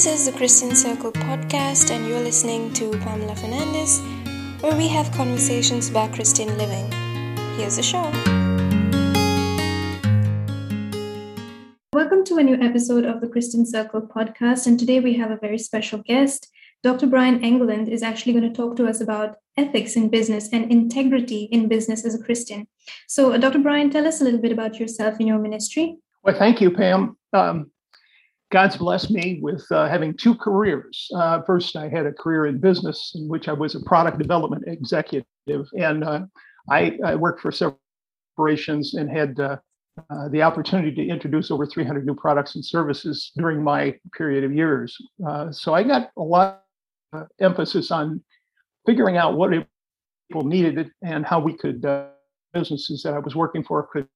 This is the Christian Circle podcast, and you're listening to Pamela Fernandez, where we have conversations about Christian living. Here's the show. Welcome to a new episode of the Christian Circle podcast, and today we have a very special guest. Dr. Brian Engelland is actually going to talk to us about ethics in business and integrity in business as a Christian. So, uh, Dr. Brian, tell us a little bit about yourself and your ministry. Well, thank you, Pam. Um, God's blessed me with uh, having two careers. Uh, first, I had a career in business in which I was a product development executive, and uh, I, I, worked for several corporations and had uh, uh, the opportunity to introduce over 300 new products and services during my period of years. Uh, so I got a lot of emphasis on figuring out what people needed and how we could businesses that I was working for could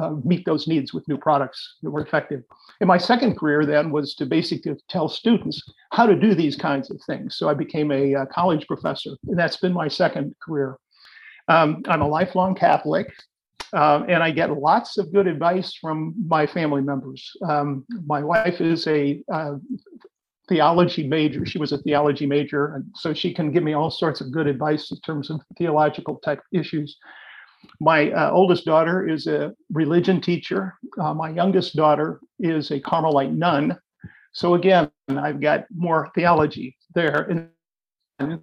uh, meet those needs with new products that were effective. And my second career then was to basically tell students how to do these kinds of things. So I became a, uh, college professor, and that's been my second career. Um, I'm a lifelong Catholic, uh, and I get lots of good advice from my family members. Um, my wife is a uh, theology major. She was a theology major, and so she can give me all sorts of good advice in terms of theological type issues. My uh, oldest daughter is a religion teacher. Uh, my youngest daughter is a Carmelite nun. So again, I've got more theology there. And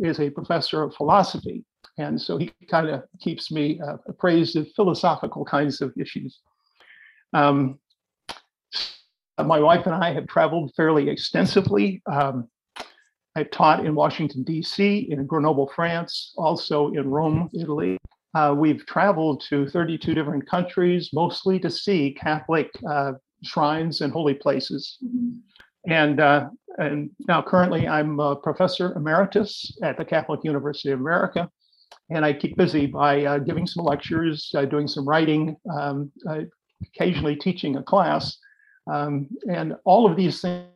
is a professor of philosophy. And so he kind of keeps me uh, appraised of philosophical kinds of issues. Um, my wife and I have traveled fairly extensively. Um, I've taught in Washington, D.C., in Grenoble, France, also in Rome, Italy, uh, we've traveled to 32 different countries, mostly to see Catholic uh, shrines and holy places. Mm-hmm. And, uh, and now, currently, I'm a professor emeritus at the Catholic University of America. And I keep busy by uh, giving some lectures, uh, doing some writing, um, uh, occasionally teaching a class. Um, and all of these things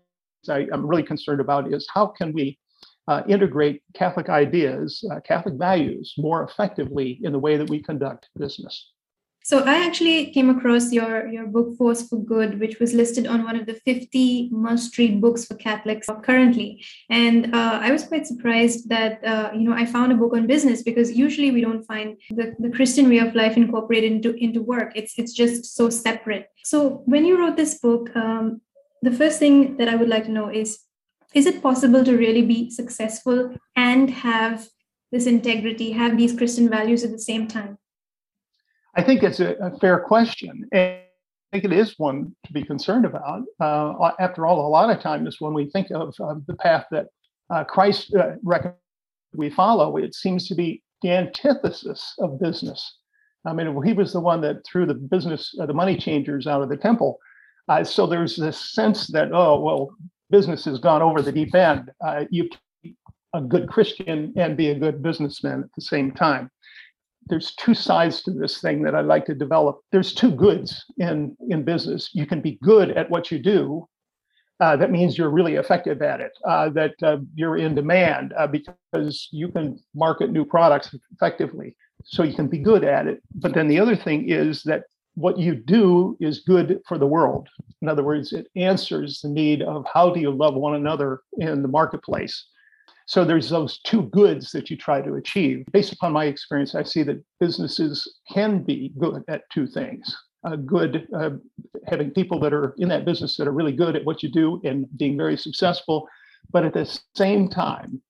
I, I'm really concerned about is how can we uh, integrate Catholic ideas, uh, Catholic values more effectively in the way that we conduct business. So I actually came across your your book Force for Good, which was listed on one of the 50 must-read books for Catholics currently, and uh, I was quite surprised that uh, you know I found a book on business because usually we don't find the, the Christian way of life incorporated into into work. It's it's just so separate. So when you wrote this book, um, the first thing that I would like to know is is it possible to really be successful and have this integrity, have these Christian values at the same time? I think it's a, a fair question. And I think it is one to be concerned about. Uh, after all, a lot of times when we think of uh, the path that uh, Christ uh, recommends we follow, it seems to be the antithesis of business. I mean, he was the one that threw the business, uh, the money changers out of the temple. Uh, so there's this sense that, oh, well, business has gone over the deep end. Uh, you can be a good Christian and be a good businessman at the same time. There's two sides to this thing that I'd like to develop. There's two goods in, in business. You can be good at what you do. Uh, that means you're really effective at it, uh, that uh, you're in demand uh, because you can market new products effectively. So you can be good at it. But then the other thing is that what you do is good for the world. In other words, it answers the need of how do you love one another in the marketplace. So there's those two goods that you try to achieve. Based upon my experience, I see that businesses can be good at two things. Good uh, having people that are in that business that are really good at what you do and being very successful, but at the same time,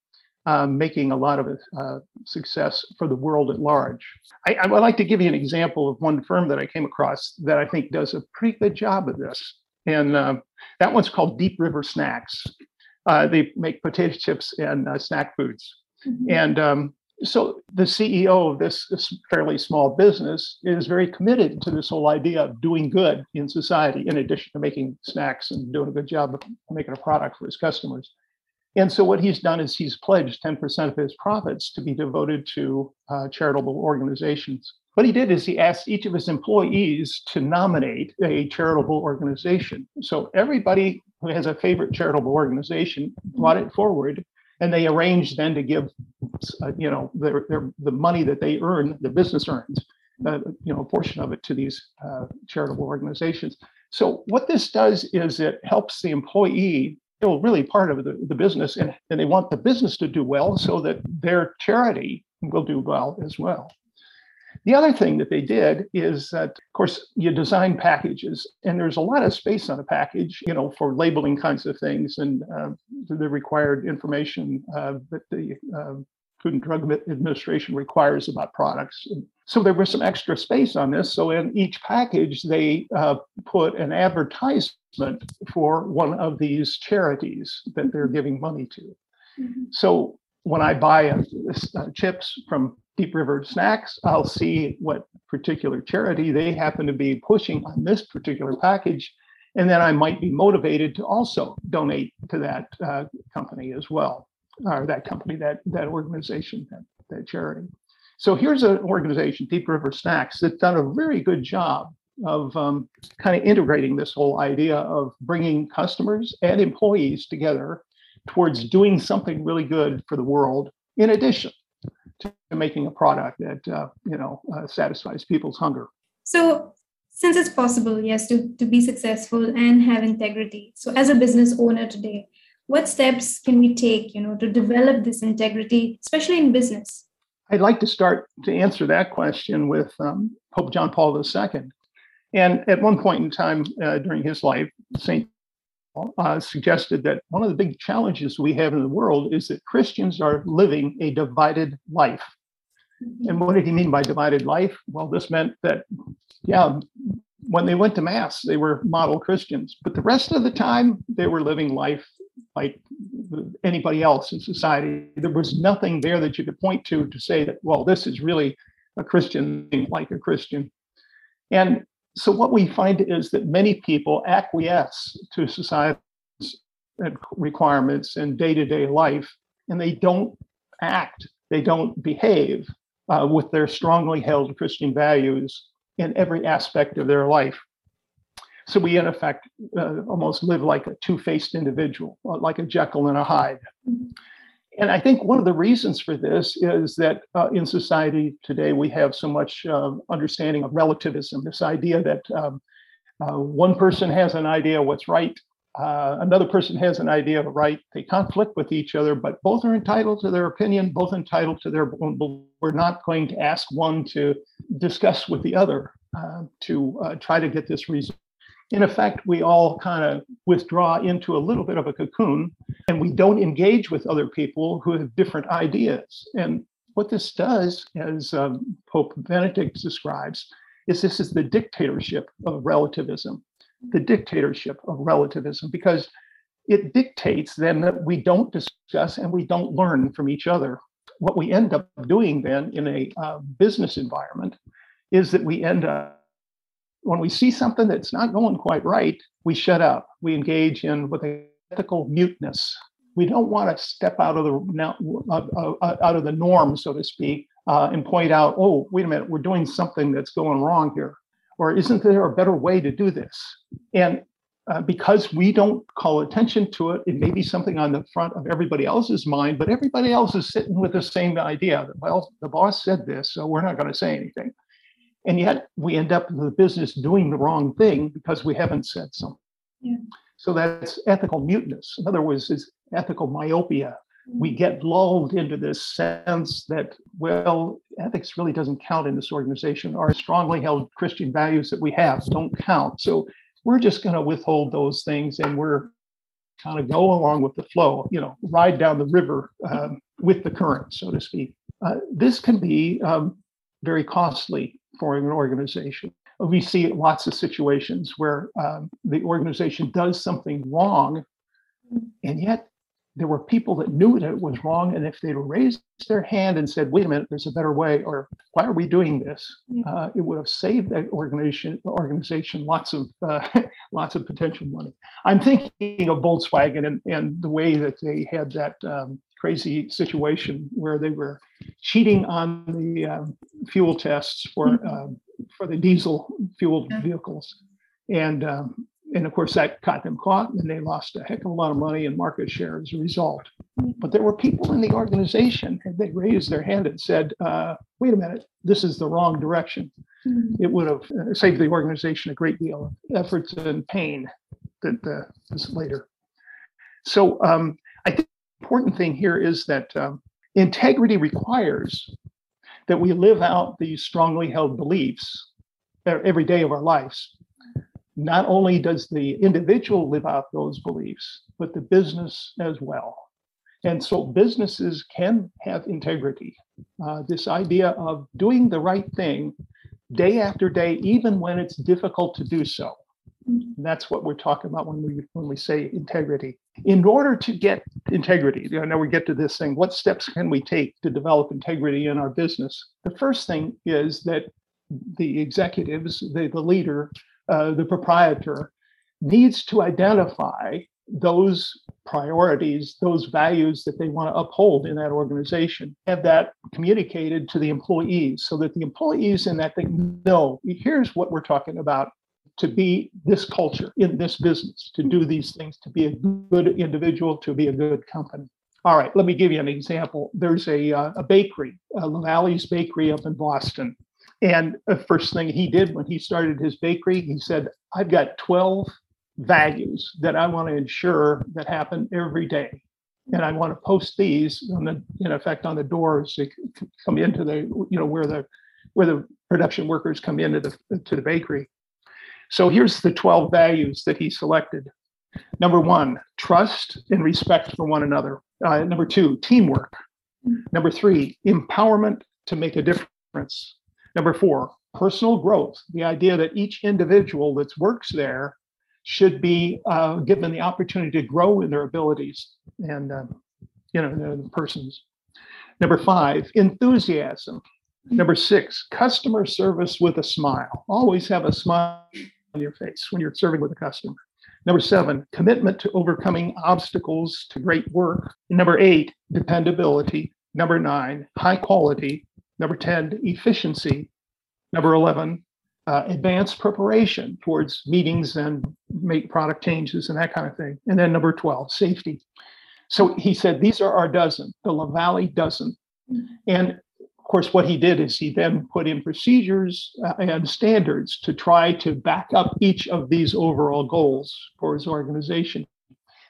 um, making a lot of uh, success for the world at large. I, I, would like to give you an example of one firm that I came across that I think does a pretty good job of this. And uh, that one's called Deep River Snacks. Uh, they make potato chips and uh, snack foods. Mm-hmm. And um, so the CEO of this, this, fairly small business is very committed to this whole idea of doing good in society, in addition to making snacks and doing a good job of making a product for his customers. And so what he's done is he's pledged 10% of his profits to be devoted to uh, charitable organizations. What he did is he asked each of his employees to nominate a charitable organization. So everybody who has a favorite charitable organization brought it forward, and they arranged then to give, uh, you know, their, their, the money that they earn, the business earns, uh, you know, a portion of it to these uh, charitable organizations. So what this does is it helps the employee still really part of the, the business and, and they want the business to do well so that their charity will do well as well. The other thing that they did is that, of course, you design packages, and there's a lot of space on a package, you know, for labeling kinds of things and uh, the required information uh, that the uh, Food and Drug Administration requires about products. So there was some extra space on this. So in each package, they uh, put an advertisement for one of these charities that they're giving money to. Mm-hmm. So when I buy a, a, chips from Deep River Snacks, I'll see what particular charity they happen to be pushing on this particular package. And then I might be motivated to also donate to that uh, company as well, or that company, that, that organization, that, that charity. So here's an organization, Deep River Snacks, that's done a very good job of um, kind of integrating this whole idea of bringing customers and employees together towards doing something really good for the world in addition to making a product that uh, you know uh, satisfies people's hunger so since it's possible yes to, to be successful and have integrity so as a business owner today what steps can we take you know to develop this integrity especially in business i'd like to start to answer that question with um, pope john paul ii and at one point in time uh, during his life st uh, suggested that one of the big challenges we have in the world is that Christians are living a divided life. And what did he mean by divided life? Well, this meant that, yeah, when they went to Mass, they were model Christians, but the rest of the time, they were living life like anybody else in society. There was nothing there that you could point to to say that, well, this is really a Christian thing, like a Christian. And so what we find is that many people acquiesce to society's requirements in day-to-day life, and they don't act, they don't behave uh, with their strongly held Christian values in every aspect of their life. So we, in effect, uh, almost live like a two-faced individual, uh, like a Jekyll and a Hyde. And I think one of the reasons for this is that uh, in society today, we have so much uh, understanding of relativism, this idea that um, uh, one person has an idea of what's right, uh, another person has an idea of right. They conflict with each other, but both are entitled to their opinion, both entitled to their own. We're not going to ask one to discuss with the other to try to get this reason in effect, we all kind of withdraw into a little bit of a cocoon and we don't engage with other people who have different ideas. And what this does, as um, Pope Benedict describes, is this is the dictatorship of relativism, the dictatorship of relativism, because it dictates then that we don't discuss and we don't learn from each other. What we end up doing then in a uh, business environment is that we end up when we see something that's not going quite right, we shut up. We engage in what they ethical muteness. We don't want to step out of the out of the norm, so to speak, uh, and point out, oh, wait a minute, we're doing something that's going wrong here, or isn't there a better way to do this? And uh, because we don't call attention to it, it may be something on the front of everybody else's mind, but everybody else is sitting with the same idea that, well, the boss said this, so we're not going to say anything. And yet we end up in the business doing the wrong thing because we haven't said something. Yeah. So that's ethical muteness. In other words, it's ethical myopia. We mm-hmm. get lulled into this sense that, well, ethics really doesn't count in this organization. Our strongly held Christian values that we have don't count. So we're just going to withhold those things and we're kind of go along with the flow, you know, ride down the river um, with the current, so to speak. Uh, this can be um, very costly for an organization. We see lots of situations where um, the organization does something wrong, and yet there were people that knew that it was wrong. And if they'd raised their hand and said, wait a minute, there's a better way, or why are we doing this? Uh, it would have saved that organization organization lots of uh, lots of potential money. I'm thinking of Volkswagen and, and the way that they had that um, crazy situation where they were cheating on the um, fuel tests for um, for the diesel fueled vehicles, and um, and of course that got them caught, and they lost a heck of a lot of money and market share as a result. Mm-hmm. But there were people in the organization, and they raised their hand and said, uh, "Wait a minute, this is the wrong direction." Mm-hmm. It would have uh, saved the organization a great deal of efforts and pain that uh, later So um, I important thing here is that um, integrity requires that we live out these strongly held beliefs every day of our lives. Not only does the individual live out those beliefs, but the business as well. And so businesses can have integrity. Uh, this idea of doing the right thing day after day, even when it's difficult to do so. And that's what we're talking about when we when we say integrity. In order to get integrity, you know, now we get to this thing. What steps can we take to develop integrity in our business? The first thing is that the executives, the, the leader, uh, the proprietor, needs to identify those priorities, those values that they want to uphold in that organization, have that communicated to the employees so that the employees in that thing know here's what we're talking about to be this culture in this business, to do these things, to be a good individual, to be a good company. All right, let me give you an example. There's a, uh, a bakery, uh, LaValley's Bakery up in Boston. And the first thing he did when he started his bakery, he said, I've got 12 values that I want to ensure that happen every day. And I want to post these on the, in effect, on the doors to come into the, you know, where the, where the production workers come into the, to the bakery. So here's the 12 values that he selected. Number one, trust and respect for one another. Uh, number two, teamwork. Number three, empowerment to make a difference. Number four, personal growth. The idea that each individual that works there should be uh, given the opportunity to grow in their abilities and uh, you know the persons. Number five, enthusiasm. Number six, customer service with a smile. Always have a smile your face when you're serving with a customer. Number seven, commitment to overcoming obstacles to great work. Number eight, dependability. Number nine, high quality. Number 10, efficiency. Number 11, uh, advanced preparation towards meetings and make product changes and that kind of thing. And then number 12, safety. So he said, these are our dozen, the LaValley dozen. And of course, what he did is he then put in procedures uh, and standards to try to back up each of these overall goals for his organization.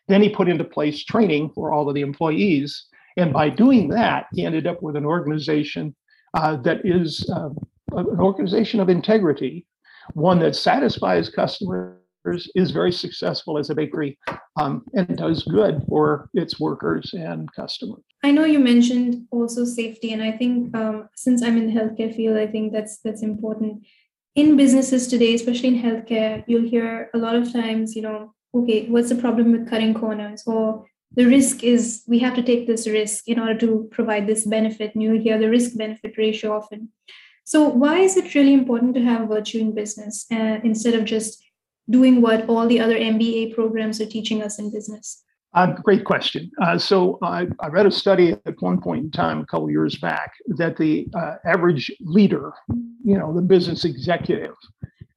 Then he put into place training for all of the employees. And by doing that, he ended up with an organization uh, that is uh, an organization of integrity, one that satisfies customers, is very successful as a bakery, um, and does good for its workers and customers. I know you mentioned also safety, and I think um, since I'm in the healthcare field, I think that's that's important. In businesses today, especially in healthcare, you'll hear a lot of times, you know, okay, what's the problem with cutting corners? Or the risk is we have to take this risk in order to provide this benefit. And you hear the risk benefit ratio often. So, why is it really important to have virtue in business uh, instead of just doing what all the other MBA programs are teaching us in business? Uh, great question. Uh, so I, I, read a study at one point in time, a couple years back, that the uh, average leader, you know, the business executive,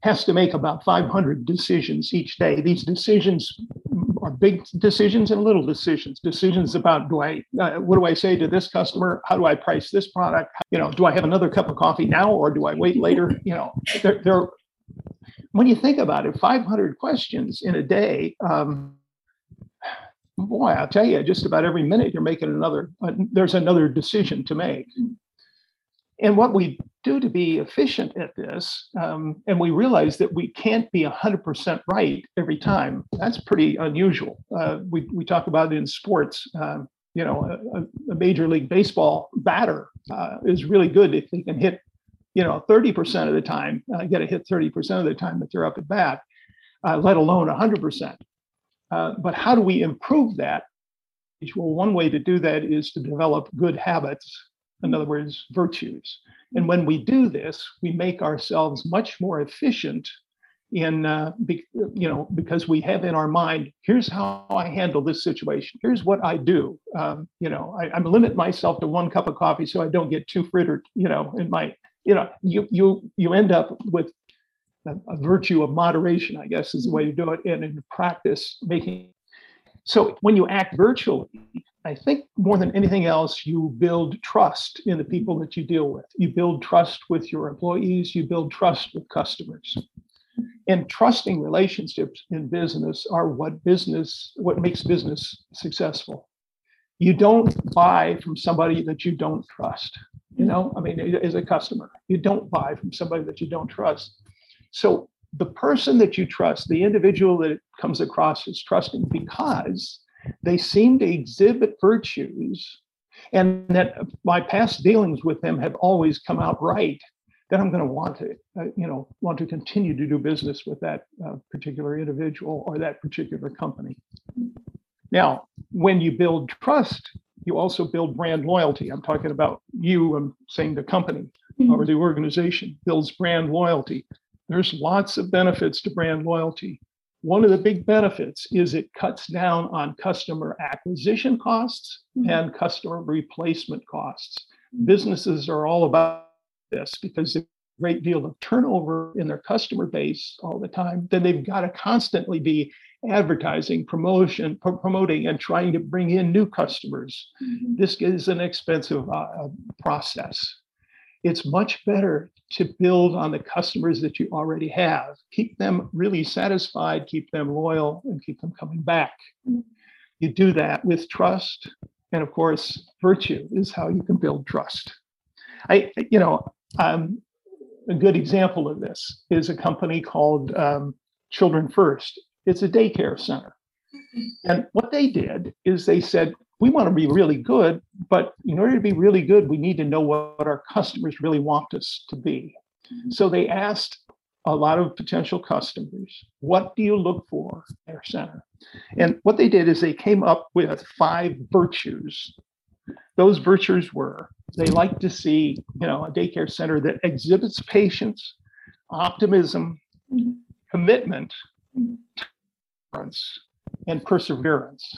has to make about 500 decisions each day. These decisions are big decisions and little decisions. Decisions about do I, uh, what do I say to this customer? How do I price this product? You know, do I have another cup of coffee now or do I wait later? You know, they're, they're when you think about it, 500 questions in a day. Um, boy, I'll tell you, just about every minute you're making another. Uh, there's another decision to make. And what we do to be efficient at this, um, and we realize that we can't be 100% right every time. That's pretty unusual. Uh, we, we talk about it in sports. Um, you know, a, a, major league baseball batter uh, is really good if they can hit, you know, 30% of the time, uh, get a hit 30% of the time that they're up at bat, uh, let alone 100%. Uh, but how do we improve that? Well, one way to do that is to develop good habits in other words, virtues. And when we do this, we make ourselves much more efficient in, uh, be, you know, because we have in our mind, here's how I handle this situation. Here's what I do. Um, you know, I, I limit myself to one cup of coffee so I don't get too frittered, you know, in my, you know, you, you, you end up with a, a virtue of moderation, I guess is the way to do it. And in practice, making so when you act virtually, I think more than anything else, you build trust in the people that you deal with. You build trust with your employees, you build trust with customers. And trusting relationships in business are what business, what makes business successful. You don't buy from somebody that you don't trust. You know, I mean, as a customer, you don't buy from somebody that you don't trust. So the person that you trust, the individual that comes across as trusting because they seem to exhibit virtues and that my past dealings with them have always come out right then i'm going to want to uh, you know want to continue to do business with that uh, particular individual or that particular company. Now when you build trust you also build brand loyalty i'm talking about you i'm saying the company mm-hmm. or the organization builds brand loyalty there's lots of benefits to brand loyalty one of the big benefits is it cuts down on customer acquisition costs mm-hmm. and customer replacement costs. Businesses are all about this because a great deal of turnover in their customer base all the time, then they've got to constantly be advertising, promotion, pro- promoting, and trying to bring in new customers. Mm-hmm. This is an expensive uh, process. It's much better to build on the customers that you already have, keep them really satisfied, keep them loyal, and keep them coming back. You do that with trust. And of course, virtue is how you can build trust. I, you know, um, a good example of this is a company called um, Children First. It's a daycare center. And what they did is they said, we want to be really good, but in order to be really good, we need to know what our customers really want us to be. Mm-hmm. So they asked a lot of potential customers, what do you look for in our center? And what they did is they came up with five virtues. Those virtues were they like to see, you know, a daycare center that exhibits patience, optimism, mm-hmm. commitment, mm-hmm. and perseverance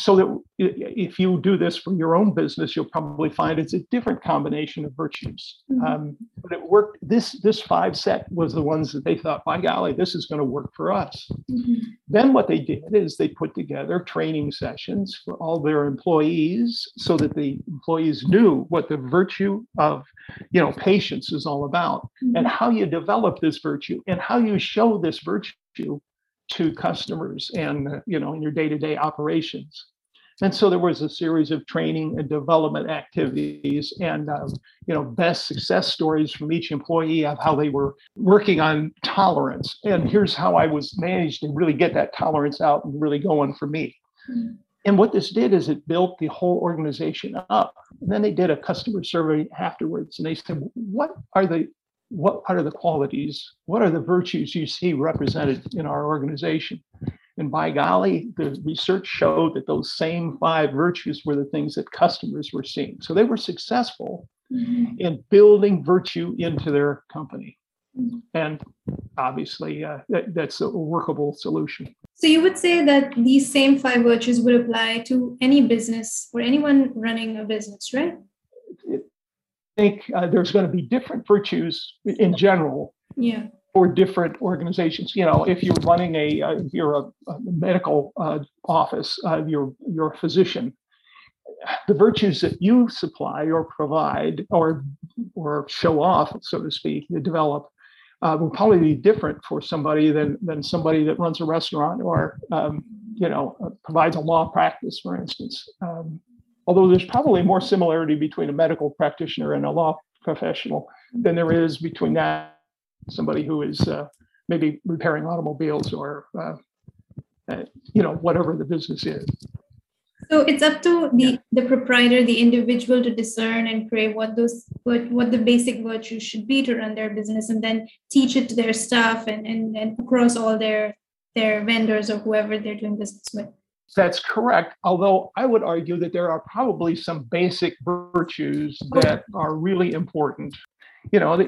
so that if you do this for your own business, you'll probably find it's a different combination of virtues. Mm-hmm. Um, but it worked. This this five set was the ones that they thought, by golly, this is going to work for us. Mm-hmm. Then what they did is they put together training sessions for all their employees, so that the employees knew what the virtue of, you know, patience is all about, mm-hmm. and how you develop this virtue, and how you show this virtue to customers and you know in your day-to-day operations and so there was a series of training and development activities and um, you know best success stories from each employee of how they were working on tolerance and here's how i was managed to really get that tolerance out and really going for me mm-hmm. and what this did is it built the whole organization up and then they did a customer survey afterwards and they said what are the what are the qualities, what are the virtues you see represented in our organization? And by golly, the research showed that those same five virtues were the things that customers were seeing. So they were successful mm-hmm. in building virtue into their company. Mm-hmm. And obviously, uh, that, that's a workable solution. So you would say that these same five virtues would apply to any business or anyone running a business, right? I think uh, there's going to be different virtues in general yeah. For different organizations. You know, if you're running a, uh, you're a, a medical uh, office, uh, you're you're a physician. The virtues that you supply or provide or or show off, so to speak, you develop, uh, will probably be different for somebody than than somebody that runs a restaurant or um, you know uh, provides a law practice, for instance. Um, although there's probably more similarity between a medical practitioner and a law professional than there is between that somebody who is uh, maybe repairing automobiles or uh, uh, you know whatever the business is so it's up to the the proprietor the individual to discern and pray what those what, what the basic virtues should be to run their business and then teach it to their staff and and, and across all their their vendors or whoever they're doing business with that's correct. Although I would argue that there are probably some basic virtues that are really important. You know,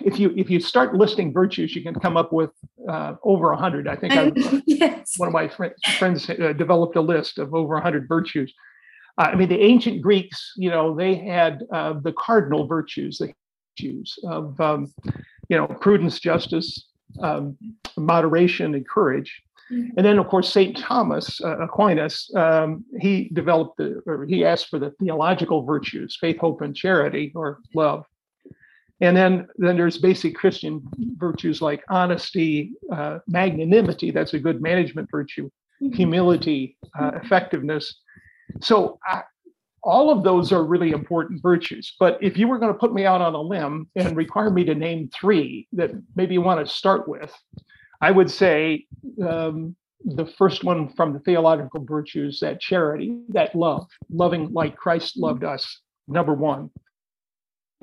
if you if you start listing virtues, you can come up with uh, over a hundred. I think I, yes. one of my friends, friends uh, developed a list of over a hundred virtues. Uh, I mean, the ancient Greeks, you know, they had uh, the cardinal virtues, the virtues of, um, you know, prudence, justice, um, moderation, and courage. Mm-hmm. And then, of course, St. Thomas uh, Aquinas, um, he developed the, or he asked for the theological virtues, faith, hope, and charity, or love. And then, then there's basic Christian virtues like honesty, uh, magnanimity. That's a good management virtue. Mm-hmm. Humility, uh, effectiveness. So I, all of those are really important virtues. But if you were going to put me out on a limb and require me to name three that maybe you want to start with, I would say um, the first one from the theological virtues that charity, that love, loving like Christ loved us, number one.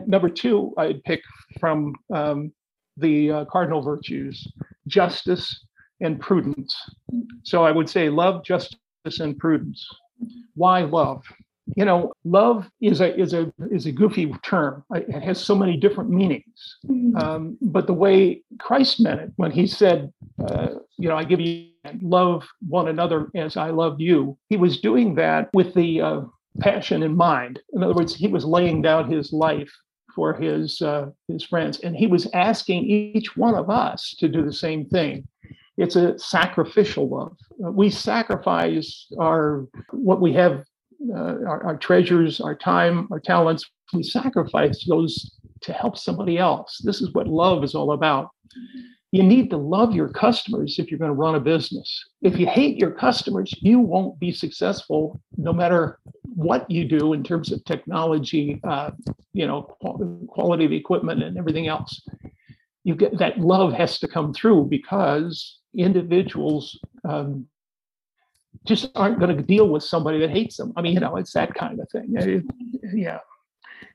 Number two, I'd pick from um, the uh, cardinal virtues justice and prudence. So I would say love, justice, and prudence. Why love? you know, love is a is a is a goofy term. It has so many different meanings. Mm-hmm. Um, but the way Christ meant it when he said, uh, "You know, I give you love one another as I love you," he was doing that with the uh, passion in mind. In other words, he was laying down his life for his uh, his friends, and he was asking each one of us to do the same thing. It's a sacrificial love. We sacrifice our what we have uh, our, our, treasures, our time, our talents, we sacrifice those to help somebody else. This is what love is all about. You need to love your customers if you're going to run a business. If you hate your customers, you won't be successful no matter what you do in terms of technology, uh, you know, quality of equipment and everything else. You get that love has to come through because individuals um, just aren't going to deal with somebody that hates them. I mean, you know, it's that kind of thing. Yeah.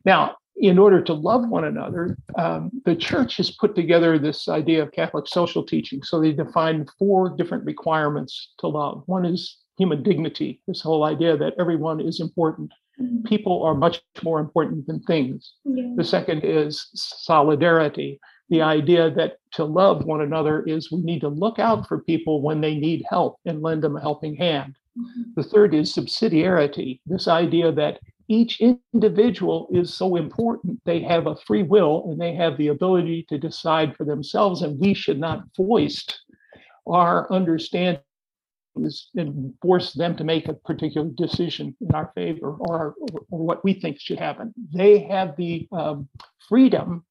Now, in order to love one another, um, the church has put together this idea of Catholic social teaching. So they define four different requirements to love. One is human dignity, this whole idea that everyone is important. Mm-hmm. People are much more important than things. Yeah. The second is solidarity the idea that to love one another is we need to look out for people when they need help and lend them a helping hand. Mm-hmm. The third is subsidiarity, this idea that each individual is so important. They have a free will and they have the ability to decide for themselves, and we should not foist our understanding and force them to make a particular decision in our favor or, or what we think should happen. They have the um, freedom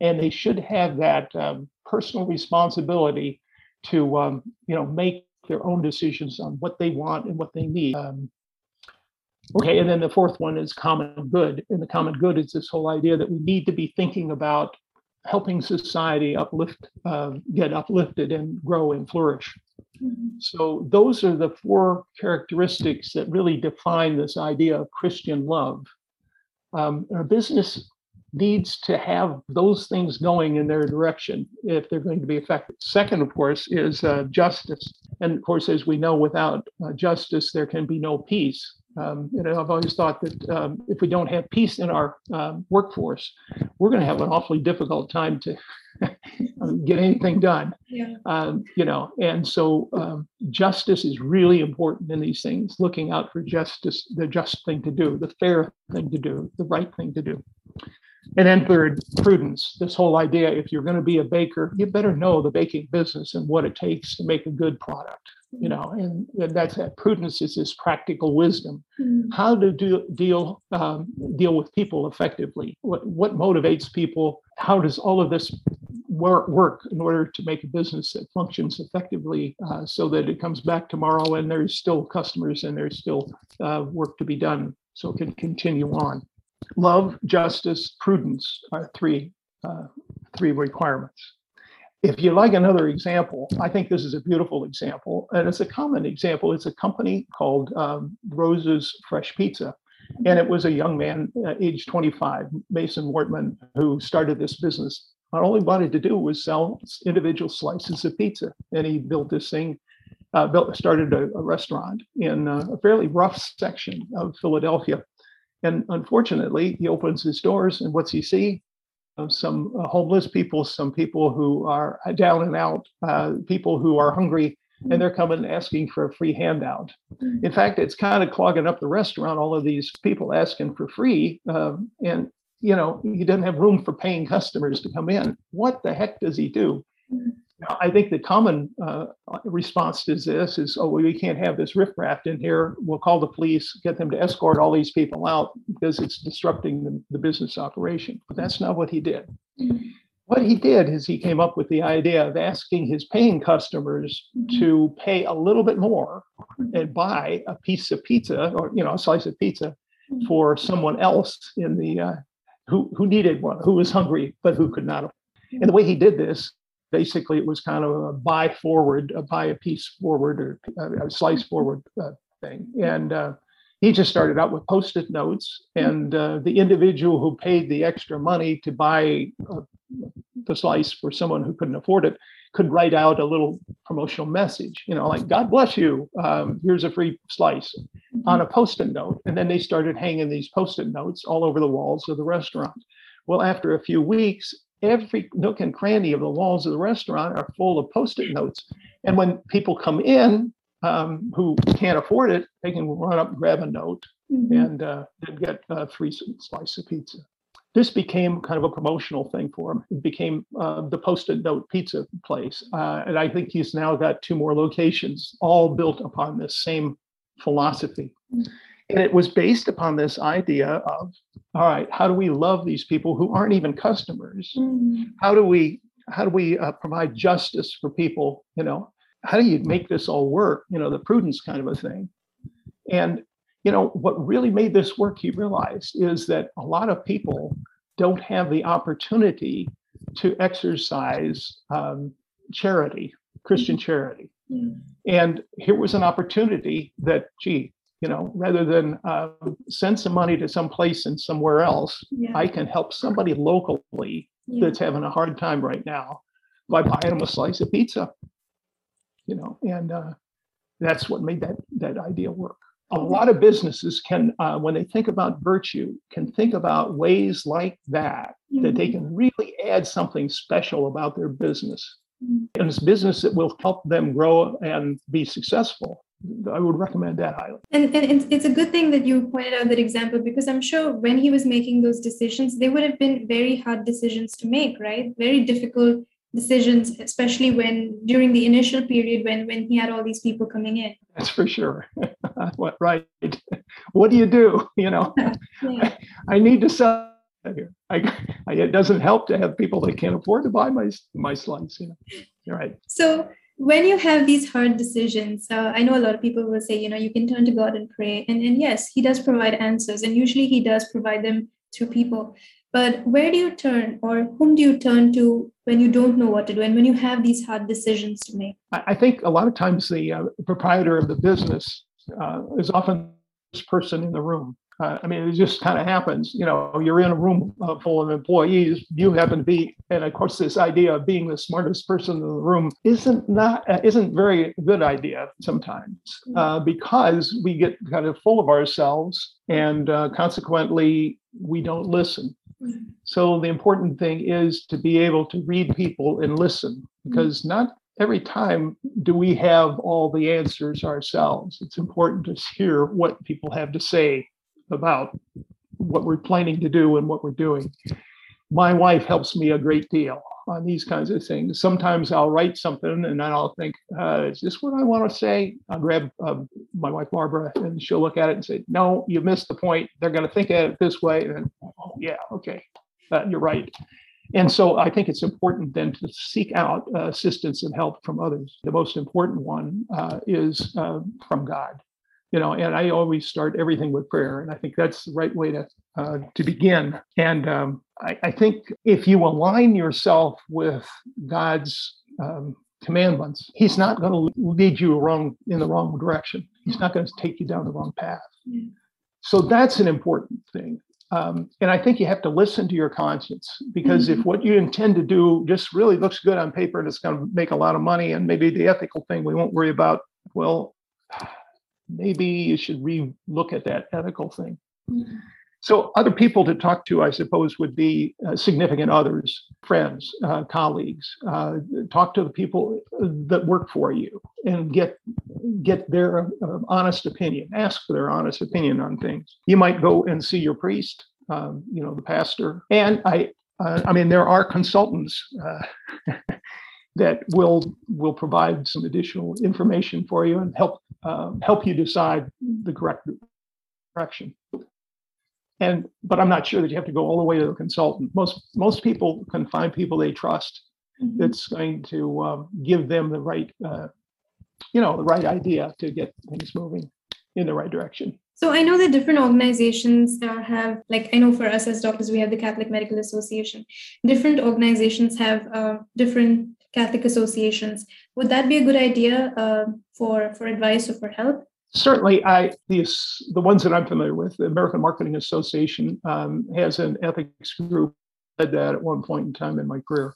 and they should have that um, personal responsibility to um, you know make their own decisions on what they want and what they need. Um, okay, and then the fourth one is common good, and the common good is this whole idea that we need to be thinking about helping society uplift, uh, get uplifted, and grow and flourish. Mm-hmm. So those are the four characteristics that really define this idea of Christian love. Um, our business needs to have those things going in their direction if they're going to be effective. Second, of course, is uh, justice. And of course, as we know, without uh, justice, there can be no peace. Um, you know, I've always thought that um, if we don't have peace in our um, workforce, we're going to have an awfully difficult time to get anything done. Yeah. Um, you know, and so um, justice is really important in these things. Looking out for justice, the just thing to do, the fair thing to do, the right thing to do. And then third, prudence. This whole idea if you're going to be a baker, you better know the baking business and what it takes to make a good product. You know, and, that's that prudence is this practical wisdom. Mm-hmm. How to do, deal um, deal with people effectively. What what motivates people? How does all of this work, work in order to make a business that functions effectively, uh, so that it comes back tomorrow and there's still customers and there's still uh, work to be done, so it can continue on love, justice, prudence are three uh, three requirements. If you like another example, I think this is a beautiful example, and it's a common example. It's a company called um, Rosa's Fresh Pizza, and it was a young man, uh, age 25, Mason Wartman, who started this business. All he wanted to do was sell individual slices of pizza, and he built this thing. Uh, built started a, a restaurant in uh, a fairly rough section of Philadelphia, and unfortunately, he opens his doors, and what's he see? Uh, some uh, homeless people, some people who are down and out, uh, people who are hungry, and they're coming asking for a free handout. Mm-hmm. In fact, it's kind of clogging up the restaurant. All of these people asking for free, um, and you know he doesn't have room for paying customers to come in. What the heck does he do? Mm-hmm. I think the common uh, response to this is, oh, we can't have this riffraff in here. We'll call the police, get them to escort all these people out because it's disrupting the, the business operation. But that's not what he did. Mm-hmm. What he did is he came up with the idea of asking his paying customers mm-hmm. to pay a little bit more and buy a piece of pizza or you know a slice of pizza mm-hmm. for someone else in the uh, who who needed one, who was hungry but who could not. And the way he did this, basically, it was kind of a buy forward, a buy a piece forward or a, a slice forward uh, thing, and. Uh, he just started out with post-it notes and uh, the individual who paid the extra money to buy uh, the slice for someone who couldn't afford it could write out a little promotional message you know like god bless you um, here's a free slice on a post-it note and then they started hanging these post-it notes all over the walls of the restaurant well after a few weeks every nook and cranny of the walls of the restaurant are full of post-it notes and when people come in um, who can't afford it, they can run up grab a note mm-hmm. and uh, get a free slice of pizza. This became kind of a promotional thing for him. It became uh, the post-it note pizza place, uh, and I think he's now got two more locations, all built upon this same philosophy. Mm-hmm. And it was based upon this idea of, all right, how do we love these people who aren't even customers? Mm-hmm. How do we how do we uh, provide justice for people? You know, how do you make this all work? You know, the prudence kind of a thing. And, you know, what really made this work, he realized, is that a lot of people don't have the opportunity to exercise um, charity, Christian mm-hmm. charity. Mm. And here was an opportunity that, gee, you know, rather than uh, send some money to some place and somewhere else, yeah. I can help somebody locally yeah. that's having a hard time right now by buying them a slice of pizza you know, and uh, that's what made that that idea work. A lot of businesses can, uh, when they think about virtue, can think about ways like that mm-hmm. that they mm-hmm. can really add something special about their business, mm-hmm. and it's business that will help them grow and be successful. I would recommend that highly. And, and it's a good thing that you pointed out that example because I'm sure when he was making those decisions, they would have been very hard decisions to make, right? Very difficult decisions especially when during the initial period when when he had all these people coming in. That's for sure. What right. What do you do? You know? Yeah. I, I, need to sell here. I, I, it doesn't help to have people that can't afford to buy my my slides you know? You're right. So when you have these hard decisions uh, i know a lot of people will say you know you can turn to god and pray and, and yes he does provide answers and usually he does provide them to people but where do you turn or whom do you turn to when you don't know what to do and when you have these hard decisions to make? I think a lot of times the uh, proprietor of the business uh, is often this person in the room. Uh, I mean, it just kind of happens. You know, you're in a room uh, full of employees. You happen to be, and of course, this idea of being the smartest person in the room isn't not uh, isn't very good idea sometimes mm-hmm. uh, because we get kind of full of ourselves, and uh, consequently, we don't listen. Mm-hmm. So the important thing is to be able to read people and listen because not every time do we have all the answers ourselves. It's important to hear what people have to say about what we're planning to do and what we're doing. My wife helps me a great deal on these kinds of things. Sometimes I'll write something and then I'll think, uh, is this what I want to say? I'll grab uh, my wife, Barbara, and she'll look at it and say, no, you missed the point. They're going to think of it this way. And oh, yeah, okay, uh, you're right. And so I think it's important then to seek out uh, assistance and help from others. The most important one uh, is uh, from God you know and i always start everything with prayer and i think that's the right way to uh, to begin. And um, I, I, think if you align yourself with god's um, commandments he's not going to lead you wrong in the wrong direction. He's not going to take you down the wrong path. So that's an important thing. Um, and I think you have to listen to your conscience because mm-hmm. if what you intend to do just really looks good on paper and it's going to make a lot of money and maybe the ethical thing we won't worry about, well, maybe you should re-look at that ethical thing. Mm-hmm. So other people to talk to, I suppose, would be uh, significant others, friends, uh, colleagues. Uh, talk to the people that work for you and get get their uh, honest opinion. Ask for their honest opinion on things. You might go and see your priest, um, you know, the pastor. And I, uh, I mean, there are consultants uh, that will will provide some additional information for you and help um, help you decide the correct direction. and but I'm not sure that you have to go all the way to the consultant. Most most people can find people they trust mm-hmm. that's going to um, give them the right, uh, you know, the right idea to get things moving in the right direction. So I know that different organizations uh, have, like I know for us as doctors, we have the Catholic Medical Association. Different organizations have uh, different Catholic associations. Would that be a good idea uh, for for advice or for help? Certainly, I the the ones that I'm familiar with, the American Marketing Association um, has an ethics group. Did that at one point in time in my career.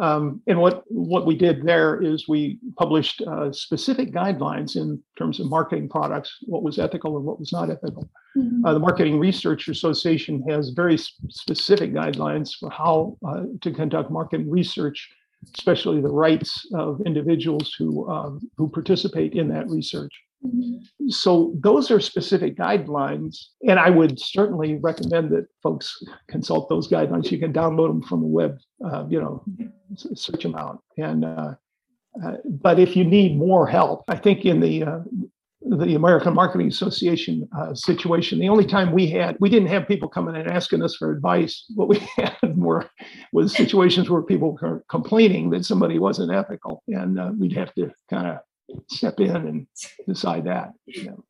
Um, and what what we did there is we published uh, specific guidelines in terms of marketing products, what was ethical and what was not ethical. Mm-hmm. Uh, the Marketing Research Association has very specific guidelines for how uh, to conduct marketing research, especially the rights of individuals who um, who participate in that research. Mm-hmm. So those are specific guidelines, and I would certainly recommend that folks consult those guidelines. You can download them from the web, uh, you know, search them out. And uh, uh, but if you need more help, I think in the uh, the American Marketing Association uh, situation, the only time we had we didn't have people coming and asking us for advice. What we had more was situations where people were complaining that somebody wasn't ethical, and uh, we'd have to kind of step in and decide that. You know.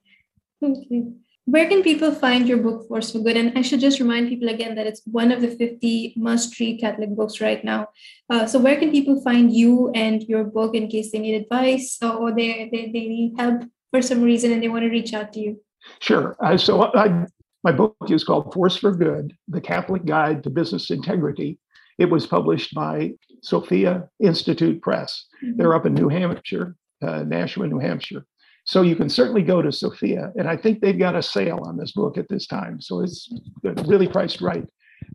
Okay. Where can people find your book, Force for Good? And I should just remind people again that it's one of the 50 must read Catholic books right now. Uh, so, where can people find you and your book in case they need advice or they, they, they need help for some reason and they want to reach out to you? Sure. Uh, so, I, my book is called Force for Good The Catholic Guide to Business Integrity. It was published by Sophia Institute Press. Mm-hmm. They're up in New Hampshire uh, Nashua, New Hampshire. So you can certainly go to Sophia, and I think they've got a sale on this book at this time, so it's really priced right.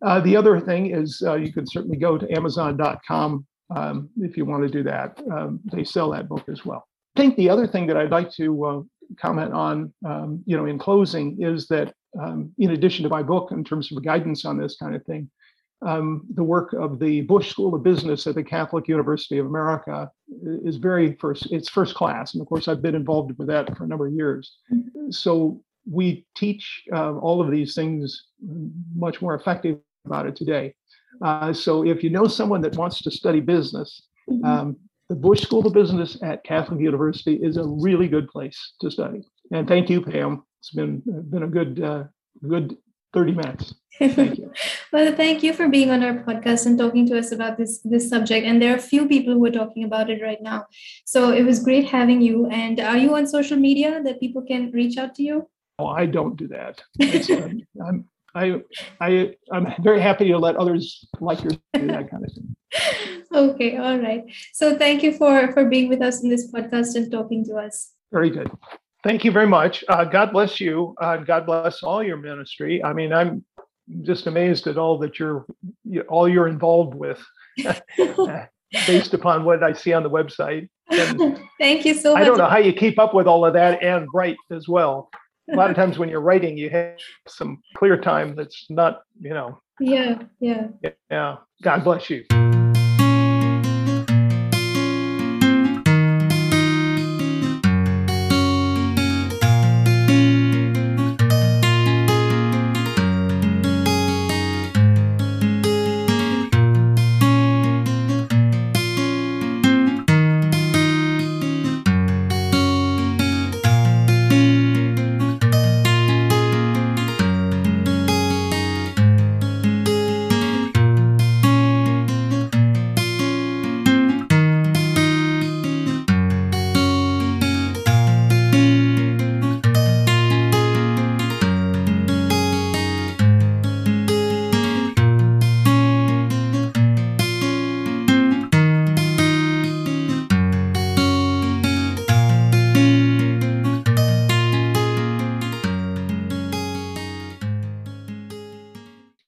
Uh, the other thing is uh, you can certainly go to Amazon.com um, if you want to do that. Um, they sell that book as well. I think the other thing that I'd like to uh, comment on, um, you know, in closing, is that um, in addition to my book, in terms of guidance on this kind of thing, um, the work of the Busch School of Business at the Catholic University of America is very first, it's first class. And of course, I've been involved with that for a number of years. So we teach uh, all of these things much more effective about it today. Uh, so if you know someone that wants to study business, mm-hmm. um, the Busch School of Business at Catholic University is a really good place to study. And thank you, Pam. It's been been a good uh, good 30 minutes. Thank you. well, thank you for being on our podcast and talking to us about this this subject. And there are a few people who are talking about it right now. So it was great having you. And are you on social media that people can reach out to you? Oh, I don't do that. Um, I'm, I, I, I'm very happy to let others like yours do that kind of thing. okay, all right. So thank you for for being with us in this podcast and talking to us. Very good. Thank you very much. Uh, God bless you. Uh, God bless all your ministry. I mean, I'm just amazed at all that you're, all you're involved with, based upon what I see on the website. And Thank you so much. I don't know how you keep up with all of that and write as well. A lot of times when you're writing, you have some clear time that's not, you know. Yeah, yeah. Yeah. God bless you.